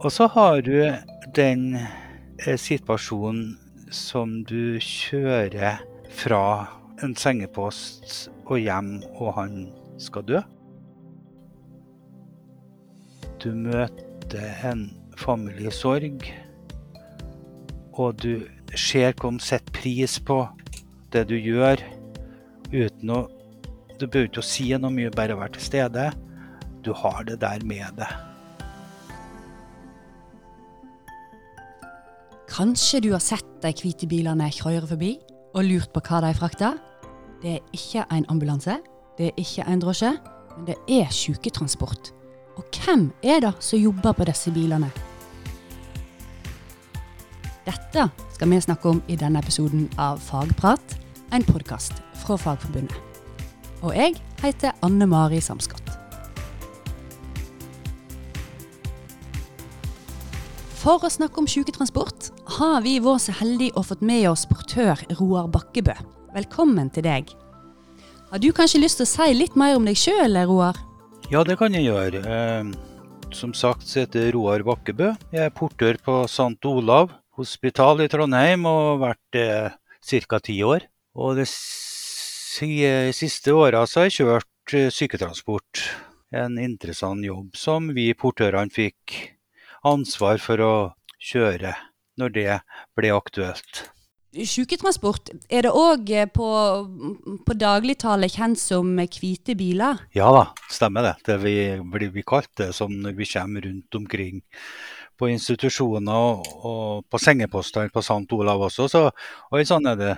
Og så har du den eh, situasjonen som du kjører fra en sengepost og hjem, og han skal dø. Du møter en familie i sorg, og du ser hvor de setter pris på det du gjør, uten å Du behøver ikke å si noe mye, bare være til stede. Du har det der med deg. Kanskje du har sett de hvite bilene krøyre forbi og lurt på hva de frakter? Det er ikke en ambulanse, det er ikke en drosje, men det er syketransport. Og hvem er det som jobber på disse bilene? Dette skal vi snakke om i denne episoden av Fagprat, en podkast fra Fagforbundet. Og jeg heter Anne Mari Samskott. For å snakke om syketransport har vi vært så heldige og fått med oss portør Roar Bakkebø. Velkommen til deg. Har du kanskje lyst til å si litt mer om deg sjøl, Roar? Ja, det kan jeg gjøre. Eh, som sagt så heter jeg Roar Bakkebø. Jeg er portør på St. Olav hospital i Trondheim og har vært ca. ti år. Og det siste åra har jeg kjørt eh, syketransport. En interessant jobb som vi portørene fikk ansvar for å kjøre når det ble aktuelt. Sjuketransport, er det òg eh, på, på dagligtale kjent som hvite biler? Ja da, stemmer det. Det blir vi kalt det sånn når vi kommer rundt omkring på institusjoner og, på sengepostene på St. Olav også. Så, og sånn er det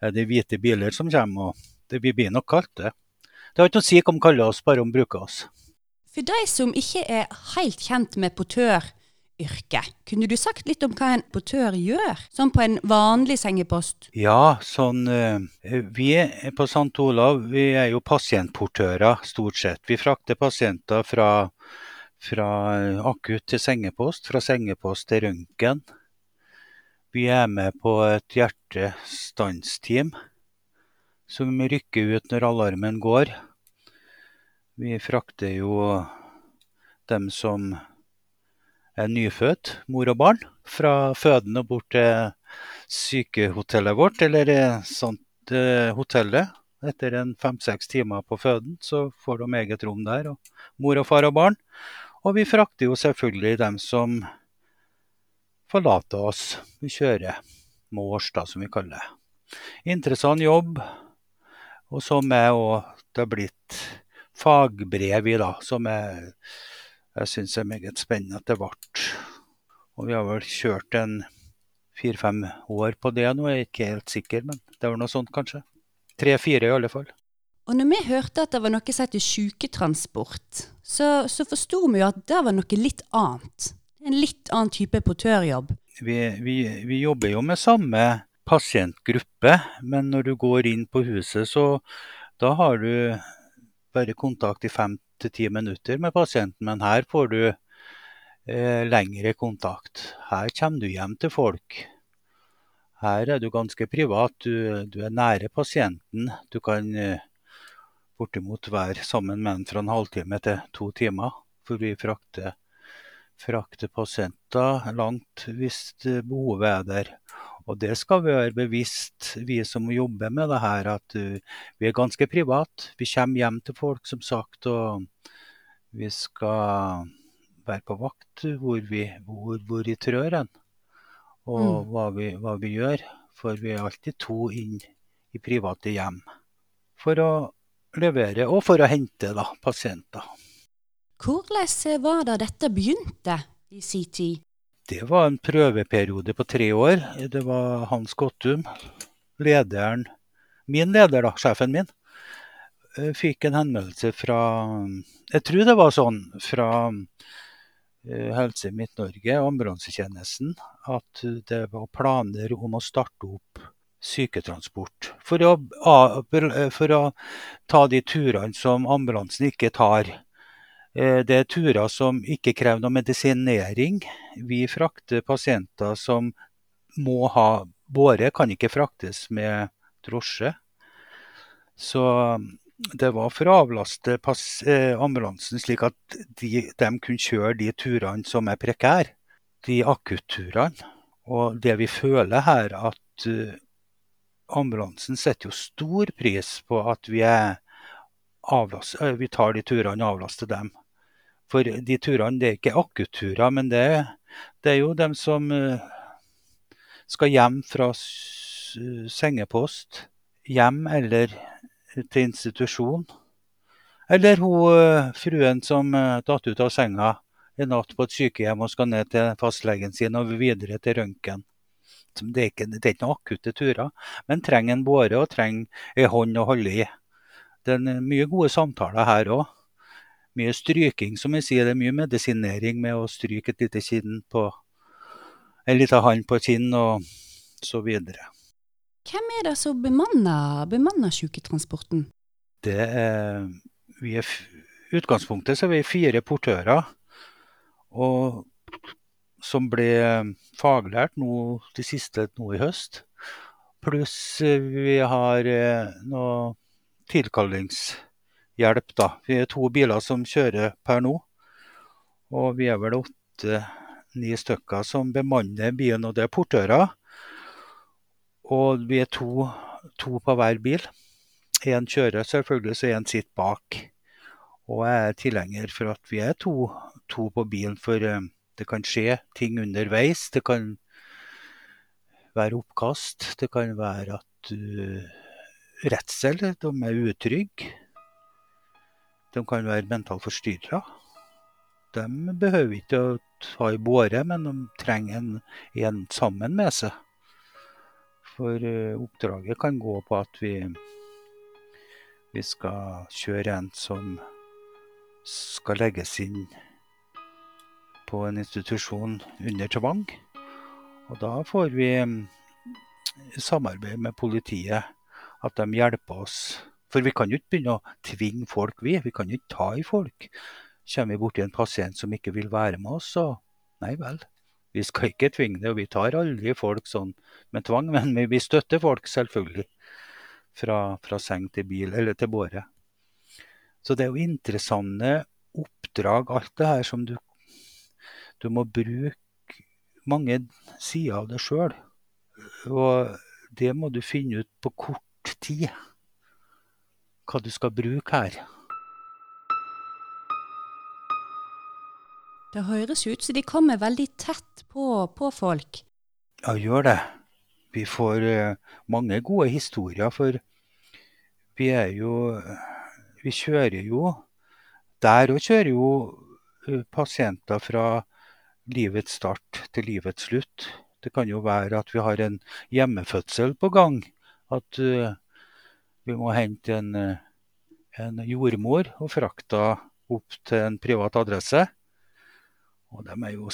er det hvite biler som kommer. og det Vi blir nok kalt det. Det har ikke noe å si hva de kaller oss, bare om de bruker oss. For de som ikke er helt kjent med portøryrket, kunne du sagt litt om hva en portør gjør, sånn på en vanlig sengepost? Ja, sånn eh, Vi på St. Olav vi er jo pasientportører, stort sett. Vi frakter pasienter fra, fra akutt til sengepost, fra sengepost til røntgen. Vi er med på et hjertestansteam som rykker ut når alarmen går. Vi frakter jo dem som er nyfødt, mor og barn, fra føden bort til sykehotellet vårt, eller sånt eh, hotellet. Etter en fem-seks timer på føden, så får de eget rom der. Og mor og far og barn. Og vi frakter jo selvfølgelig dem som forlater oss. Vi kjører mors, da, som vi kaller det. Interessant jobb, og som er òg det har blitt fagbrev i, da, som jeg, jeg syns er meget spennende at det ble. Og vi har vel kjørt en fire-fem år på det nå, jeg er ikke helt sikker, men det var noe sånt kanskje. Tre-fire i alle fall. Og når vi hørte at det var noe som heter syketransport, så, så forsto vi jo at det var noe litt annet en litt annen type portørjobb? Vi, vi, vi, jobber jo med samme pasientgruppe, men når du går inn på huset, så da har du bare kontakt i fem til ti minutter med pasienten. Men her får du eh, lengre kontakt. Her kommer du hjem til folk. Her er du ganske privat. Du, du er nære pasienten. Du kan eh, bortimot være sammen med ham fra en halvtime til to timer. For vi frakter frakte pasienter langt hvis behovet er der. Og det skal vi være bevisst, vi som jobber med det her, at uh, vi er ganske private. Vi kommer hjem til folk, som sagt, og vi skal være på vakt hvor vi, hvor, hvor vi trør hen. Og mm. hva, vi, hva, vi, gjør. For vi er alltid to inn i private hjem. For å levere, og for å hente da, pasienter. Hvordan var det dette begynte i sin tid? Det var en prøveperiode på tre år. Det var Hans Gottum, lederen, min leder, da, sjefen min, eh, fikk en henvendelse fra Jeg tror det var sånn fra eh, Helse Midt-Norge, ambulansetjenesten, at det var planer om å starte opp syketransport. For å, for å ta de turene som ambulansen ikke tar Eh, det er turer som ikke krever noe medisinering. Vi frakter pasienter som må ha båre, kan ikke fraktes med drosje. Så det var for å avlaste eh, ambulansen, slik at de, de kunne kjøre de turene som er prekære. De akutturene. Og det vi føler her, at uh, ambulansen setter jo stor pris på at vi, er avlast, vi tar de turene og avlaster dem. For de turene det er ikke akutturer, men det, det, er jo dem som uh, skal hjem fra sengepost, hjem eller til institusjon. Eller hun eh, fruen som eh, datt ut av senga en natt på et sykehjem og skal ned til fastlegen sin og videre til røntgen. Det er, ikke, det er ikke noen akutte turer, men trenger en båre og trenger ei hånd å holde i. Det er mye gode samtaler her òg. Mye stryking, som jeg sier. Det er mye medisinering med å stryke et lite kinn på En liten hånd på kinn og så videre. Hvem er det som bemanner, bemanner syketransporten? Det er, vi er, utgangspunktet så er vi fire portører. Og, som ble faglært nå, de siste nå i høst. Pluss vi har noe noe tilkallingshjelp, da. Vi er to biler som kjører per nå. Og vi er vel åtte-ni stykker som bemanner bilen, og det er portører. Og vi er to, to på hver bil. Én kjører selvfølgelig, så én sitter bak. Og jeg er tilhenger for at vi er to, to på bilen, for uh, det kan skje ting underveis. Det kan være oppkast. Det kan være at du redsel, de er utrygge. De kan være mentalt forstyrra. De behøver ikke å ta i båre, men de trenger en, en sammen med seg. For eh, oppdraget kan gå på at vi, vi skal kjøre en som skal legges inn på en institusjon under tvang. Og da får vi mm, samarbeid med politiet, at de hjelper oss. For vi kan jo ikke begynne å tvinge folk, vi. Vi kan jo ikke ta i folk. Kommer vi borti en pasient som ikke vil være med oss, så nei vel. Vi skal ikke tvinge det, og vi tar aldri folk sånn med tvang, men vi støtter folk selvfølgelig. Fra, fra seng til bil, eller til båre. Så det er jo interessante oppdrag, alt det her som du Du må bruke mange sider av det sjøl. Og det må du finne ut på kort tid. Hva du skal bruke her. Det høres ut som de kommer veldig tett på, på folk. Ja, gjør det. Vi får uh, mange gode historier, for vi er jo Vi kjører jo Der òg kjører jo uh, pasienter fra livets start til livets slutt. Det kan jo være at vi har en hjemmefødsel på gang. At vi må hente en, en jordmor og frakte opp til en privat adresse. Og de er jo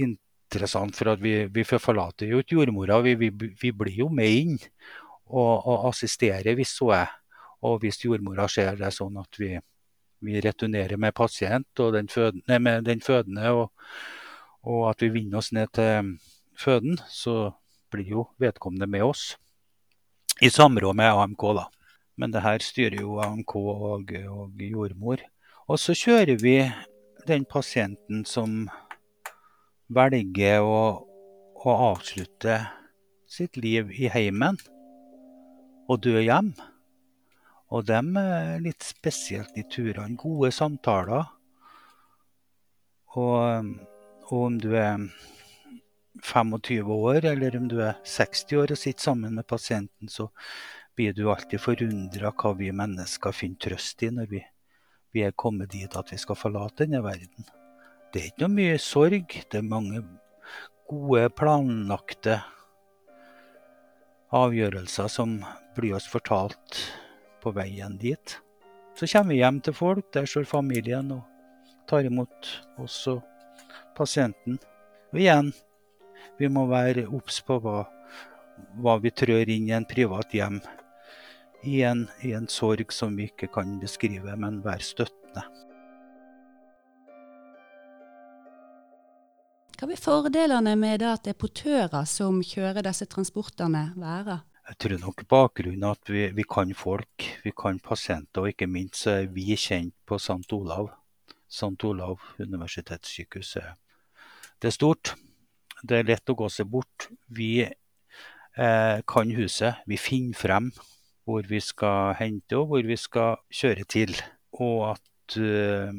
interessant, for vi, vi forlater jo ikke jordmora. Vi, vi, vi, blir jo med inn og, og assisterer hvis hun er. Og hvis jordmora ser det sånn at vi, vi returnerer med pasient og den fødende, med den fødende, og, og, at vi vinner oss ned til føden, så blir jo vedkommende med oss. I samråd med AMK, da. Men det her styrer jo AMK og, og jordmor. Og så kjører vi den pasienten som velger å, å avslutte sitt liv i heimen og dø hjem. Og dem er litt spesielt, de turene. Gode samtaler. Og, og, om du er 25 år, eller om du er 60 år og sitter sammen med pasienten, så blir du alltid forundra hva vi mennesker finner trøst i når vi vi er kommet dit at vi skal forlate denne verden. Det er ikke noe mye sorg. Det er mange gode, planlagte avgjørelser som blir oss fortalt på veien dit. Så kommer vi hjem til folk. Der står familien og tar imot oss og pasienten. Og igjen, vi må være obs på hva, hva vi trør inn i en privat hjem i en, i en sorg som vi ikke kan beskrive, men være støttende. Hva vil fordelene med det at det er portører som kjører disse transportene være? Jeg tror nok bakgrunnen at vi, vi kan folk, vi kan pasienter, og ikke minst er vi kjent på St. Olav. St. Olav universitetssykehus er det er stort. Det er lett å gå seg bort. Vi eh, kan huset. Vi finner frem hvor vi skal hente og hvor vi skal kjøre til. Og at eh,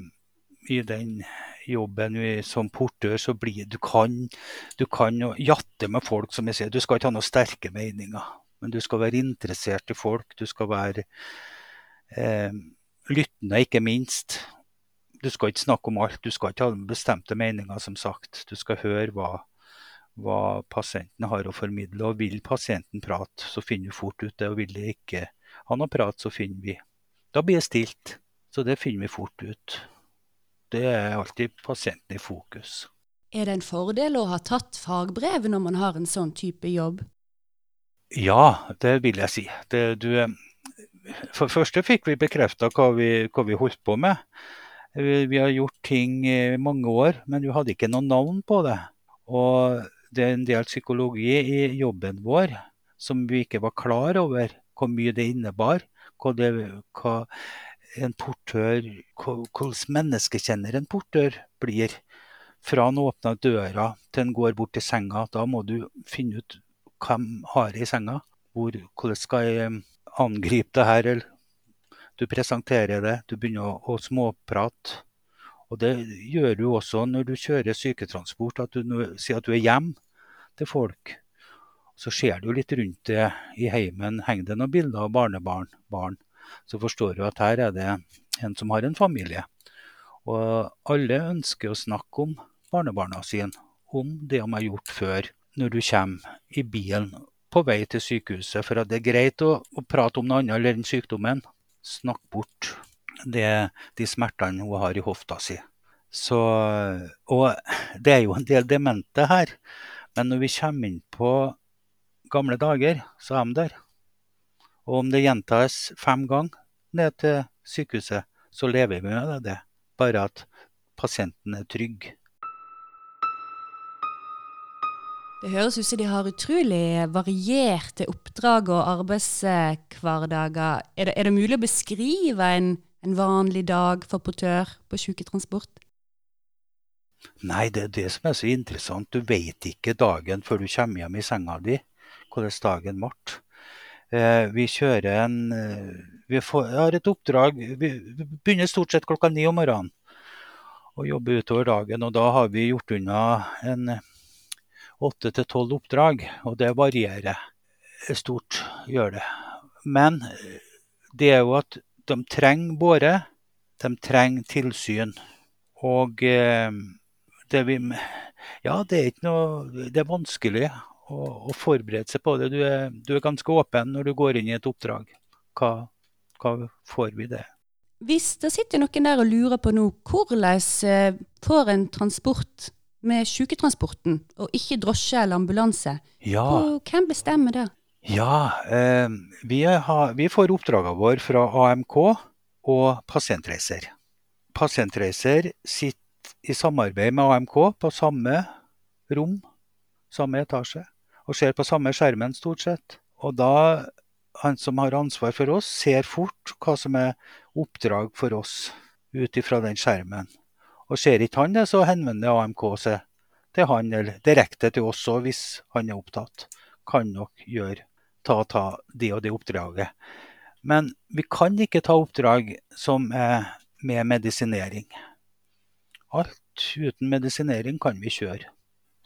i den jobben vi, som portør, så blir du kan, du kan jatte med folk, som jeg sier. Du skal ikke ha noen sterke meninger. Men du skal være interessert i folk. Du skal være eh, lyttende, ikke minst. Du skal ikke snakke om alt. Du skal ikke ha bestemte meninger, som sagt. Du skal høre hva, hva pasienten har å formidle. Og vil pasienten prate, så finner vi fort ut det. Og vil det ikke ha noe prat, så finner vi Da blir det stilt. Så det finner vi fort ut. Det er alltid pasienten i fokus. Er det en fordel å ha tatt fagbrev når man har en sånn type jobb? Ja, det vil jeg si. Det, du, for det første fikk vi bekrefta hva, hva, vi holdt på med. Vi, vi, har gjort ting i mange år, men vi hadde ikke noe navn på det. Og det er en del psykologi i jobben vår som vi ikke var klar over hvor mye det innebar. Hva, det, hva en portør, hvordan menneskekjenner en portør blir. Fra han åpner døra til han går bort til senga. Da må du finne ut hvem har i senga? Hvor, hvordan skal jeg eh, angripe det her? Du presenterer det, du begynner å, å småprate. Og det gjør du også når du kjører syketransport, at du sier at du er hjemme til folk. Så ser du litt rundt det i heimen. Henger det noen bilder av barnebarn, barn, så forstår du at her er det en som har en familie. Og alle ønsker å snakke om barnebarna sine, om det de har gjort før når du kommer i bilen på vei til sykehuset. For det er greit å, å prate om noe annet enn sykdommen. Snakk bort det, de smertene hun har i hofta si. Så, og det er jo en del demente her. Men når vi kommer inn på gamle dager, så er de der. Og om det gjentas fem ganger ned til sykehuset, så lever vi med det. Bare at pasienten er trygg. Det høres ut som de har utrolig varierte oppdrag og arbeidshverdager. Er er det mulig å beskrive en, en vanlig dag for portør på syketransport? Nei, det er det som er så interessant. Du vet ikke dagen før du kommer hjem i senga di hvordan dagen ble. Eh, vi kjører en eh, Vi får, har et oppdrag Vi begynner stort sett klokka ni om morgenen og jobber utover dagen. Og da har vi gjort unna en åtte til tolv oppdrag, og det varierer stort, gjør det. Men det er jo at de trenger båre, de trenger tilsyn. Og eh, det vi Ja, det er ikke noe Det er vanskelig å, å forberede seg på det. Du er, du er, ganske åpen når du går inn i et oppdrag. Hva, hva får vi det? Hvis det sitter noen der og lurer på nå, hvordan eh, får en transport med syketransporten, og ikke drosje eller ambulanse. Ja. hvem bestemmer det? Ja, eh, vi, har, vi, får oppdragene våre fra AMK og Pasientreiser. Pasientreiser sitter i samarbeid med AMK på samme rom, samme etasje, og ser på samme skjermen stort sett. Og da han som har ansvar for oss, ser fort hva som er oppdrag for oss ut ifra den skjermen. Og ser ikke han det, så henvender AMK seg til han, eller direkte til oss òg, hvis han er opptatt. Kan nok gjøre, ta, ta det og det oppdraget. Men vi kan ikke ta oppdrag som er med medisinering. Alt uten medisinering kan vi kjøre.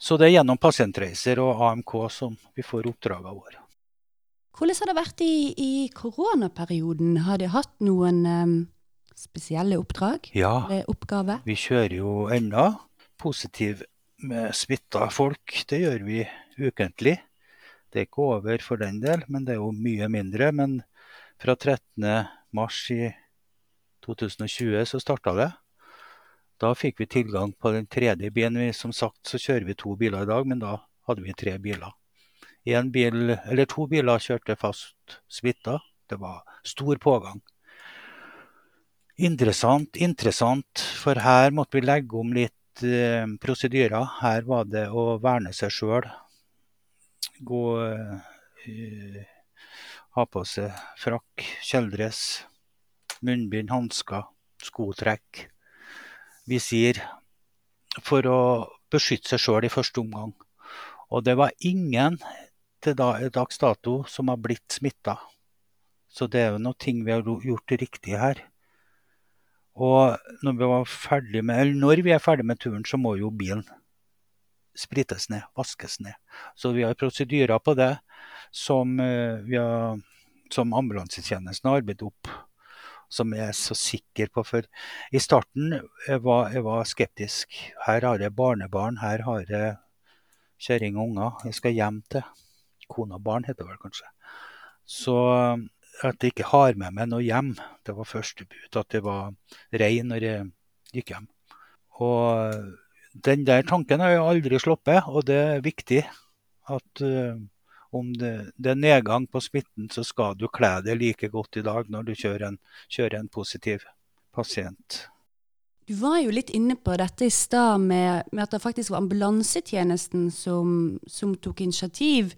Så det er gjennom pasientreiser og AMK som vi får oppdragene våre. Hvordan har det vært i, i koronaperioden? Har de hatt noen um spesielle oppdrag? Ja, oppgave? vi kjører jo ennå positiv med smitta folk. Det gjør vi ukentlig. Det er ikke over for den del, men det er jo mye mindre. Men fra 13. mars i 2020 så starta det. Da fikk vi tilgang på den tredje bilen. Som sagt så kjører vi to biler i dag, men da hadde vi tre biler. En bil, eller To biler kjørte fast suita. Det var stor pågang. Interessant, interessant. For her måtte vi legge om litt eh, prosedyrer. Her var det å verne seg sjøl. Gå eh, Ha på seg frakk, kjeledress, munnbind, hansker, skotrekk, visir. For å beskytte seg sjøl i første omgang. Og det var ingen til dags dato som har blitt smitta. Så det er jo noe ting vi har gjort riktig her. Og når vi, med, når vi er ferdig med turen, så må jo bilen sprites ned, vaskes ned. Så vi har prosedyrer på det som, har, som ambulansetjenesten har arbeidet opp. Som jeg er så sikker på. For i starten jeg var jeg var skeptisk. Her har jeg barnebarn, her har jeg kjerring og unger jeg skal hjem til. Kone og barn heter det vel kanskje. Så at jeg ikke har med meg noe hjem, det var første bud. At jeg var rein når jeg gikk hjem. Og den der tanken har jeg aldri sluppet, og det er viktig at om det, det, er nedgang på smitten, så skal du kle deg like godt i dag når du kjører en, kjører en positiv pasient. Du var jo litt inne på dette i stad med, med, at det faktisk var ambulansetjenesten som, som tok initiativ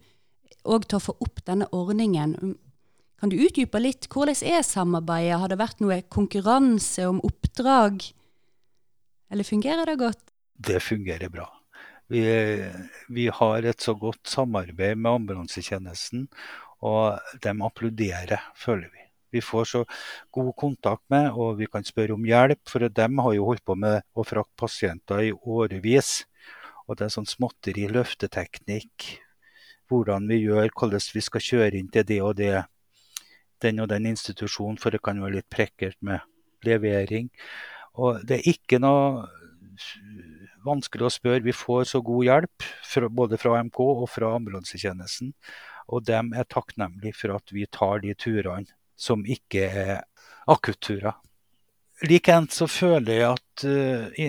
og til å få opp denne ordningen. Kan du utdype litt? Hvordan er samarbeidet? Har det vært noe konkurranse om oppdrag? Eller fungerer det godt? Det fungerer bra. Vi, vi har et så godt samarbeid med ambulansetjenesten, og de applauderer, føler vi. Vi får så god kontakt med, og vi kan spørre om hjelp, for de har jo holdt på med å frakte pasienter i årevis. Og det er sånn småtteri, løfteteknikk, hvordan vi gjør, hvordan vi skal kjøre inn til det og det, den og den institusjonen, for det kan være litt prekkert med levering. Og det er ikke noe vanskelig å spørre. Vi får så god hjelp fra, både fra AMK og fra ambulansetjenesten. Og de er takknemlige for at vi tar de turene som ikke er akutturer. Likeens så føler jeg at uh,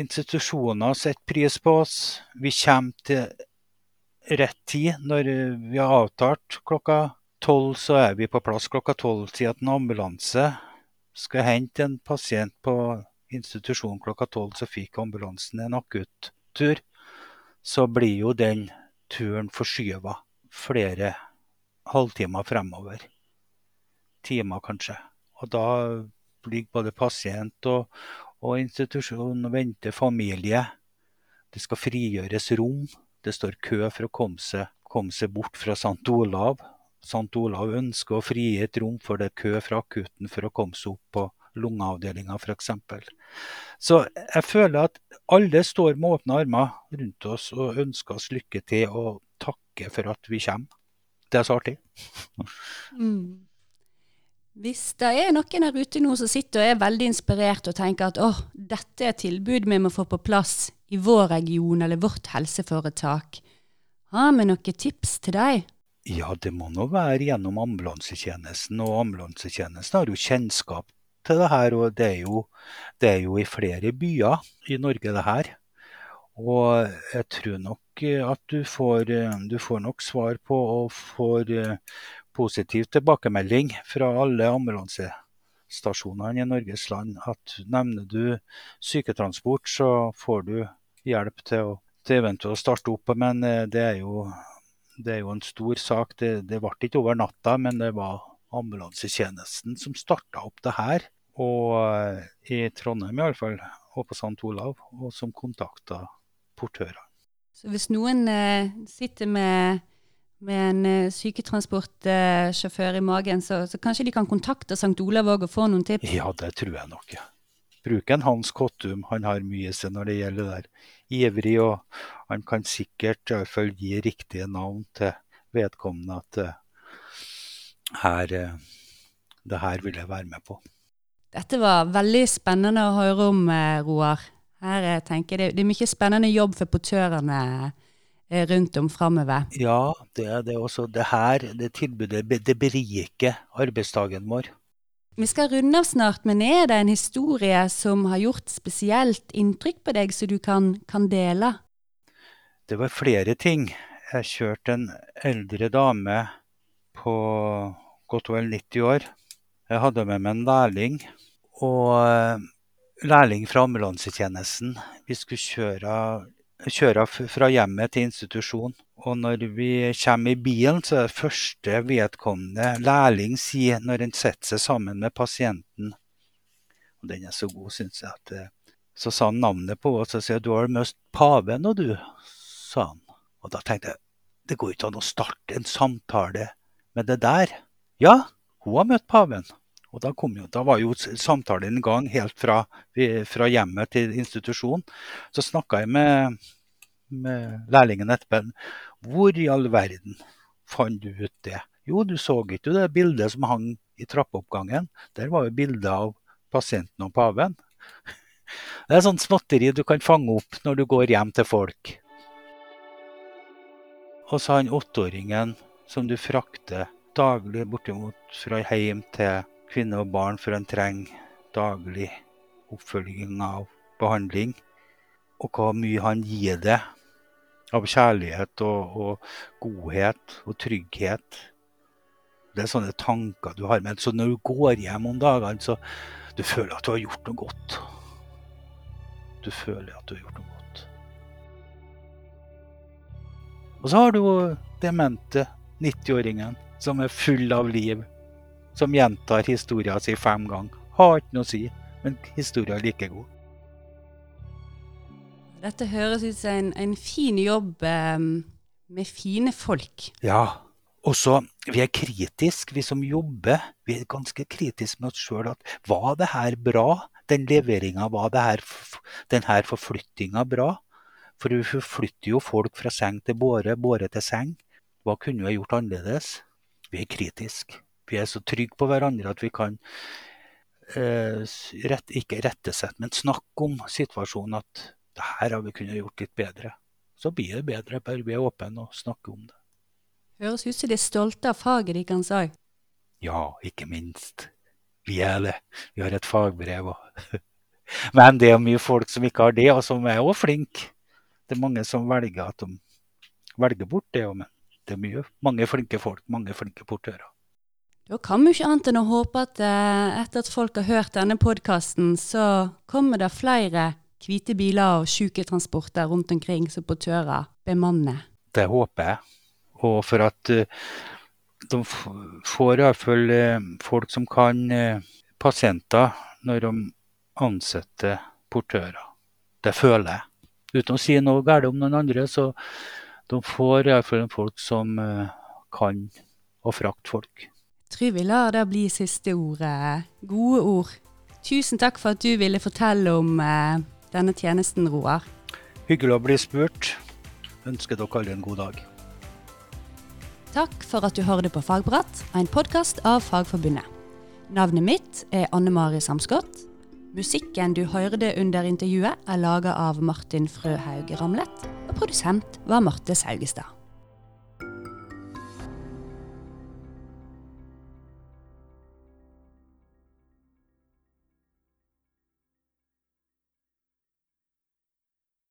institusjoner setter pris på oss. Vi kommer til rett tid. Når vi har avtalt klokka tolv, så er vi på plass klokka tolv. Til at en ambulanse skal hente en pasient på institusjonen klokka tolv, så fikk ambulansen en akuttur, så blir jo den turen forskyva flere halvtimer fremover. Timer, kanskje. Og da ligger både pasient og, og institusjon og venter familie. Det skal frigjøres rom. Det står kø for å komme seg, komme seg bort fra St. Olav. St. Olav ønsker å frigi et rom, for det er kø fra akutten for å komme seg opp på lungeavdelinga f.eks. Så jeg føler at alle står med åpne armer rundt oss og ønsker oss lykke til og takker for at vi kommer. Det er så artig. Mm. Hvis det er noen her ute nå som sitter og er veldig inspirert og tenker at åh, dette er tilbud vi må få på plass i vår region eller vårt helseforetak, har vi noen tips til deg? Ja, det må nå være gjennom ambulansetjenesten. Og ambulansetjenesten har jo kjennskap til det her. Og det er, jo, det er jo i flere byer i Norge, det her. Og jeg tror nok at du får, du får nok svar på og får eh, positiv tilbakemelding fra alle ambulansestasjonene i Norges land at nevner du syketransport, så får du hjelp til å til eventuelt å starte opp. Men eh, det er jo, det er jo en stor sak. Det, det ble ikke over natta, men det var ambulansetjenesten som starta opp det her. Og eh, i Trondheim iallfall, og på St. Olav, og som kontakta portører. Så hvis noen eh, sitter med, med en eh, syketransportsjåfør i magen, så, så, kanskje de kan kontakte St. Olav òg og få noen tips? Ja, det tror jeg nok. Ja. Bruk en Hans Kottum, han har mye i seg når det gjelder det der. Ivrig, og han kan sikkert iallfall gi riktige navn til vedkommende at uh, her, det her vil jeg være med på. Dette var veldig spennende å høre om, eh, Roar. Her jeg tenker det, det er mye spennende jobb for portørene eh, rundt om framover. Ja, det er det også. Det her, det tilbudet, det beriker arbeidsdagen vår. Vi skal runde av snart, men er det en historie som har gjort spesielt inntrykk på deg, som du kan, kan dele? Det var flere ting. Jeg kjørte en eldre dame på godt og vel 90 år. Jeg hadde med meg en lærling og eh, lærling fra ambulansetjenesten. Vi skulle kjøre kjøre fra hjemmet til institusjon. Og når vi kommer i bilen, så er det første vedkommende lærling sier når en setter seg sammen med pasienten Og den er så god, syns jeg. at eh, Så sa han navnet på henne, og sier 'Du har møtt paven, og du', sa han. Og da tenkte jeg det går ikke an å starte en samtale med det der. Ja, hun har møtt paven. Og da, jo, da, var jo samtalen i gang helt fra, fra hjemmet til institusjonen. Så snakka jeg med, med lærlingen etterpå. Hvor i all verden fant du ut det? Jo, du så ikke det bildet som hang i trappeoppgangen. Der var jo bildet av pasienten og paven. Det er sånn småtteri du kan fange opp når du går hjem til folk. Og så han åtteåringen som du frakter daglig bortimot fra hjem til kvinner og barn, for en trenger daglig oppfølging av behandling. Og hvor mye han gir det av kjærlighet og, og, godhet og trygghet. Det er sånne tanker du har med. Så når du går hjem om dagene, så du føler at du har gjort noe godt. Du føler at du har gjort noe godt. Og så har du demente 90-åringen som er full av liv som gjentar historien sin fem ganger. Har ikke noe å si, men historien er like god. Dette høres ut som en, en fin jobb eh, med fine folk. Ja. Og så, vi er kritiske, vi som jobber. Vi er ganske kritiske med oss sjøl. Var det her bra? Den leveringa, var det her, den her forflyttinga bra? For vi forflytter jo folk fra seng til båre, båre til seng. Hva kunne vi ha gjort annerledes? Vi er kritiske vi er så trygge på hverandre at vi kan eh, rett, ikke rettesette, men snakke om situasjonen at det her har vi kunnet gjort litt bedre. Så blir det bedre bare vi er åpne og snakker om det. Høres ut som de er stolte av faget de kan si. Ja, ikke minst. Vi er det. Vi har et fagbrev òg. Men det er mye folk som ikke har det, og som er òg flinke. Det er mange som velger at de velger bort det òg, men det er mye, mange flinke folk, mange flinke portører. Da kan vi ikke annet enn å håpe at eh, etter at folk har hørt denne podkasten, så kommer det flere hvite biler og syketransporter rundt omkring som portører bemanner. Det håper jeg. Og for at uh, de får iallfall eh, folk som kan pasienter når de ansetter portører. Det føler jeg. Uten å si noe galt om noen andre, så de får iallfall folk som uh, kan å frakte folk tror vi lar det bli siste ordet. Gode ord. Tusen takk for at du ville fortelle om eh, denne tjenesten, Roar. Hyggelig å bli spurt. Ønsker dere alle en god dag. Takk for at du hørte på Fagprat, en podkast av Fagforbundet. Navnet mitt er Anne Mari Samskott. Musikken du hørte under intervjuet, er laga av Martin Frøhaug Ramlet, produsent var Marte Saugestad.